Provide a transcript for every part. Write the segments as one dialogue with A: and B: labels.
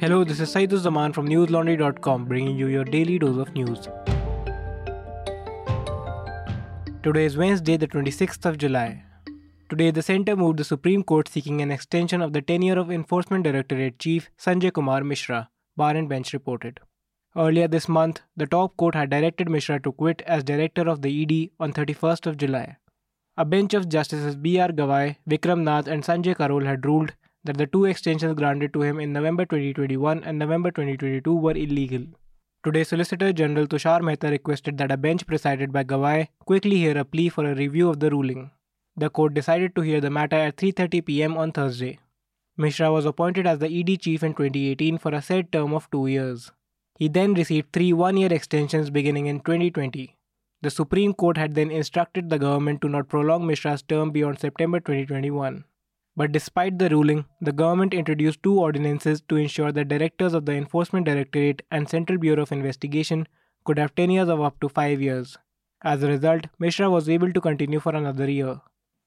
A: Hello, this is Saeeduzzaman from newslaundry.com bringing you your daily dose of news. Today is Wednesday, the 26th of July. Today, the centre moved the Supreme Court seeking an extension of the tenure of Enforcement Directorate Chief Sanjay Kumar Mishra, Bar and Bench reported. Earlier this month, the top court had directed Mishra to quit as director of the ED on 31st of July. A bench of Justices B.R. Gavai, Vikram Nath, and Sanjay Karol had ruled that the two extensions granted to him in November 2021 and November 2022 were illegal. Today, Solicitor General Tushar Mehta requested that a bench presided by Gavai quickly hear a plea for a review of the ruling. The court decided to hear the matter at 3:30 p.m. on Thursday. Mishra was appointed as the ED chief in 2018 for a set term of 2 years. He then received 3 one-year extensions beginning in 2020. The Supreme Court had then instructed the government to not prolong Mishra's term beyond September 2021. But despite the ruling, the government introduced two ordinances to ensure that directors of the Enforcement Directorate and Central Bureau of Investigation could have tenures of up to five years. As a result, Mishra was able to continue for another year.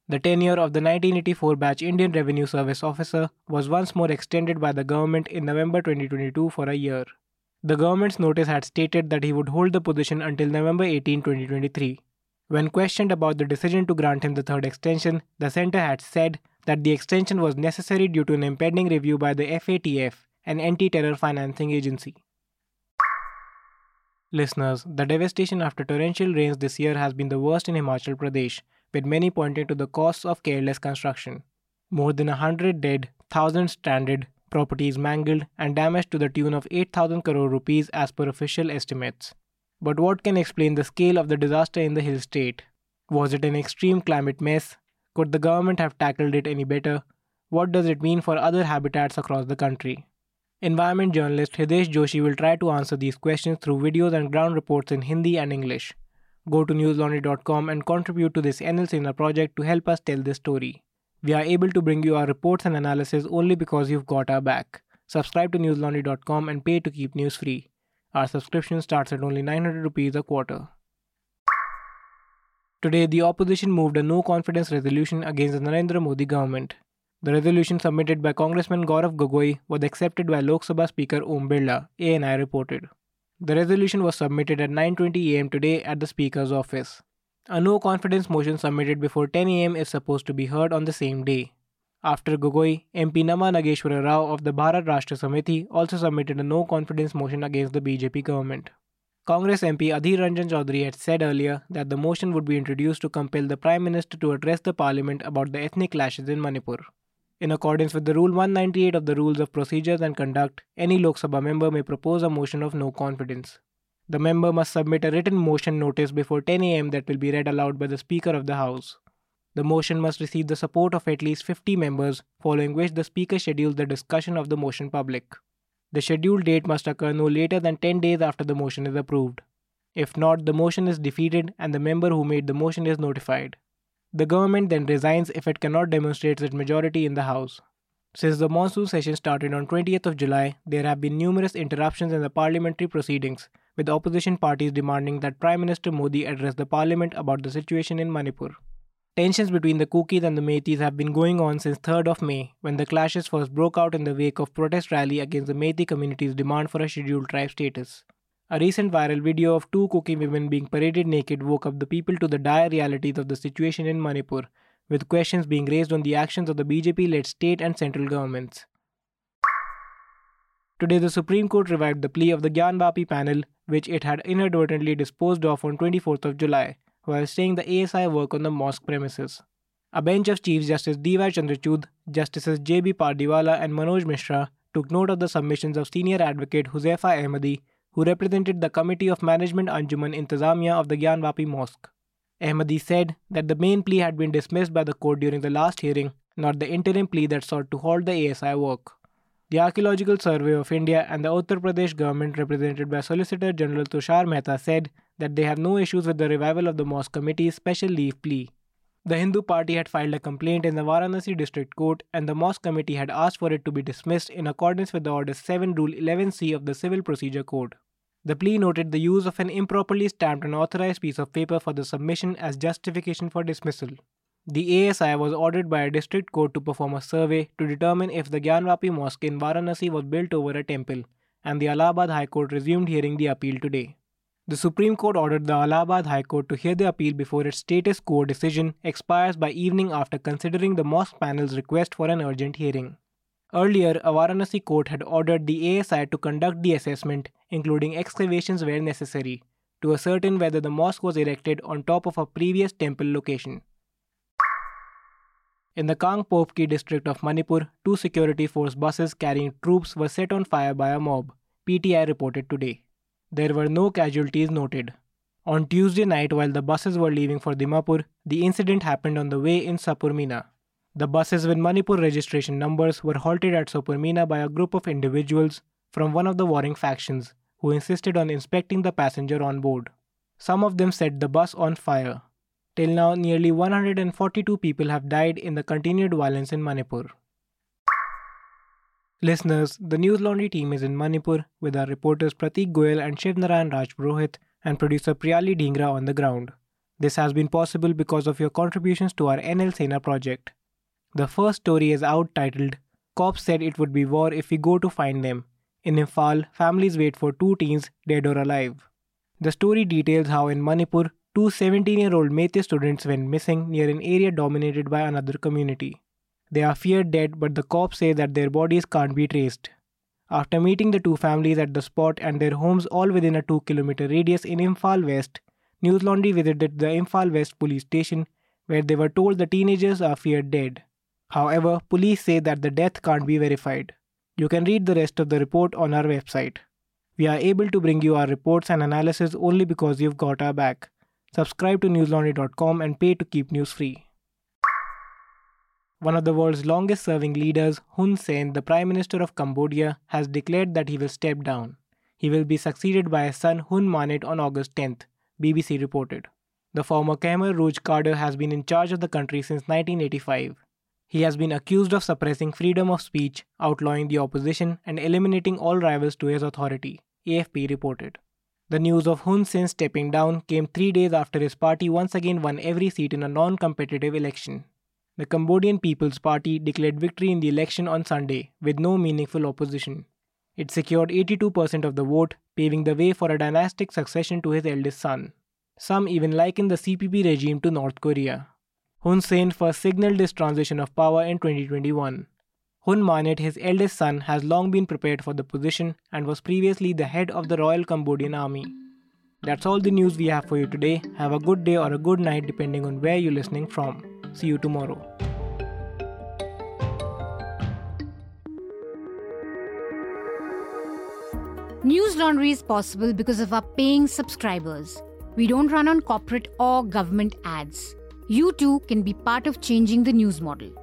A: The tenure of the 1984 batch Indian Revenue Service officer was once more extended by the government in November 2022 for a year. The government's notice had stated that he would hold the position until November 18, 2023. When questioned about the decision to grant him the third extension, the centre had said that the extension was necessary due to an impending review by the FATF, an anti terror financing agency. Listeners, the devastation after torrential rains this year has been the worst in Himachal Pradesh, with many pointing to the costs of careless construction. More than a hundred dead, thousands stranded, properties mangled, and damaged to the tune of 8,000 crore rupees as per official estimates. But what can explain the scale of the disaster in the hill state? Was it an extreme climate mess? Could the government have tackled it any better? What does it mean for other habitats across the country? Environment journalist Hitesh Joshi will try to answer these questions through videos and ground reports in Hindi and English. Go to newslaundry.com and contribute to this NL project to help us tell this story. We are able to bring you our reports and analysis only because you've got our back. Subscribe to newslaundry.com and pay to keep news free. Our subscription starts at only 900 rupees a quarter. Today, the opposition moved a no confidence resolution against the Narendra Modi government. The resolution submitted by Congressman Gaurav Gogoi was accepted by Lok Sabha Speaker Om Birla, ANI reported. The resolution was submitted at 9:20 am today at the Speaker's office. A no confidence motion submitted before 10 am is supposed to be heard on the same day. After Gogoi, MP Nama Nageshwara Rao of the Bharat Rashtra Samiti also submitted a no confidence motion against the BJP government. Congress MP Adhir Ranjan Chaudhary had said earlier that the motion would be introduced to compel the Prime Minister to address the Parliament about the ethnic clashes in Manipur. In accordance with the Rule 198 of the Rules of Procedures and Conduct, any Lok Sabha member may propose a motion of no confidence. The member must submit a written motion notice before 10 am that will be read aloud by the Speaker of the House. The motion must receive the support of at least 50 members, following which the Speaker schedules the discussion of the motion public. The scheduled date must occur no later than 10 days after the motion is approved. If not, the motion is defeated and the member who made the motion is notified. The government then resigns if it cannot demonstrate its majority in the House. Since the monsoon session started on 20th of July, there have been numerous interruptions in the parliamentary proceedings, with opposition parties demanding that Prime Minister Modi address the parliament about the situation in Manipur. Tensions between the Kukis and the Meiteis have been going on since 3rd of May, when the clashes first broke out in the wake of protest rally against the Meitei community's demand for a scheduled tribe status. A recent viral video of two Kuki women being paraded naked woke up the people to the dire realities of the situation in Manipur, with questions being raised on the actions of the BJP-led state and central governments. Today, the Supreme Court revived the plea of the Gyanvapi panel, which it had inadvertently disposed of on 24th of July while staying the ASI work on the mosque premises. A bench of Chief Justice D.Y. Chandrachud, Justices J.B. Pardiwala and Manoj Mishra took note of the submissions of senior advocate Huzaifa Ahmadi, who represented the Committee of Management Anjuman Intizamiya of the Gyanvapi Mosque. Ahmadi said that the main plea had been dismissed by the court during the last hearing, not the interim plea that sought to halt the ASI work. The Archaeological Survey of India and the Uttar Pradesh government, represented by Solicitor General Tushar Mehta, said that they have no issues with the revival of the Mosque Committee's special leave plea. The Hindu party had filed a complaint in the Varanasi District Court, and the Mosque Committee had asked for it to be dismissed in accordance with the Order 7 Rule 11C of the Civil Procedure Code. The plea noted the use of an improperly stamped and authorized piece of paper for the submission as justification for dismissal. The ASI was ordered by a district court to perform a survey to determine if the Gyanvapi Mosque in Varanasi was built over a temple, and the Allahabad High Court resumed hearing the appeal today. The Supreme Court ordered the Allahabad High Court to hear the appeal before its status quo decision expires by evening after considering the mosque panel's request for an urgent hearing. Earlier, a Varanasi court had ordered the ASI to conduct the assessment, including excavations where necessary, to ascertain whether the mosque was erected on top of a previous temple location. In the Kangpokpi district of Manipur, two security force buses carrying troops were set on fire by a mob, PTI reported today. There were no casualties noted. On Tuesday night, while the buses were leaving for Dimapur, the incident happened on the way in Sapormeina. The buses with Manipur registration numbers were halted at Sapormeina by a group of individuals from one of the warring factions who insisted on inspecting the passenger on board. Some of them set the bus on fire. Till now, nearly 142 people have died in the continued violence in Manipur. Listeners, the News Laundry team is in Manipur with our reporters Pratik Goyal and Shivnarayan Rajpurohit and producer Priyali Dhingra on the ground. This has been possible because of your contributions to our NL Sena project. The first story is out titled Cops Said It Would Be War If We Go to Find Them. In Imphal, families wait for two teens, dead or alive. The story details how in Manipur, two 17 year old Meitei students went missing near an area dominated by another community. They are feared dead, but the cops say that their bodies can't be traced. After meeting the two families at the spot and their homes all within a 2 km radius in Imphal West, News Laundry visited the Imphal West police station where they were told the teenagers are feared dead. However, police say that the death can't be verified. You can read the rest of the report on our website. We are able to bring you our reports and analysis only because you've got our back. Subscribe to newslaundry.com and pay to keep news free. One of the world's longest serving leaders, Hun Sen, the Prime Minister of Cambodia, has declared that he will step down. He will be succeeded by his son Hun Manet on August 10th, BBC reported. The former Khmer Rouge cadre has been in charge of the country since 1985. He has been accused of suppressing freedom of speech, outlawing the opposition, and eliminating all rivals to his authority, AFP reported. The news of Hun Sen stepping down came three days after his party once again won every seat in a non competitive election. The Cambodian People's Party declared victory in the election on Sunday with no meaningful opposition. It secured 82% of the vote, paving the way for a dynastic succession to his eldest son. Some even liken the CPP regime to North Korea. Hun Sen first signaled this transition of power in 2021. Hun Manet, his eldest son, has long been prepared for the position and was previously the head of the Royal Cambodian Army. That's all the news we have for you today. Have a good day or a good night depending on where you're listening from. See you tomorrow.
B: News Laundry is possible because of our paying subscribers. We don't run on corporate or government ads. You too can be part of changing the news model.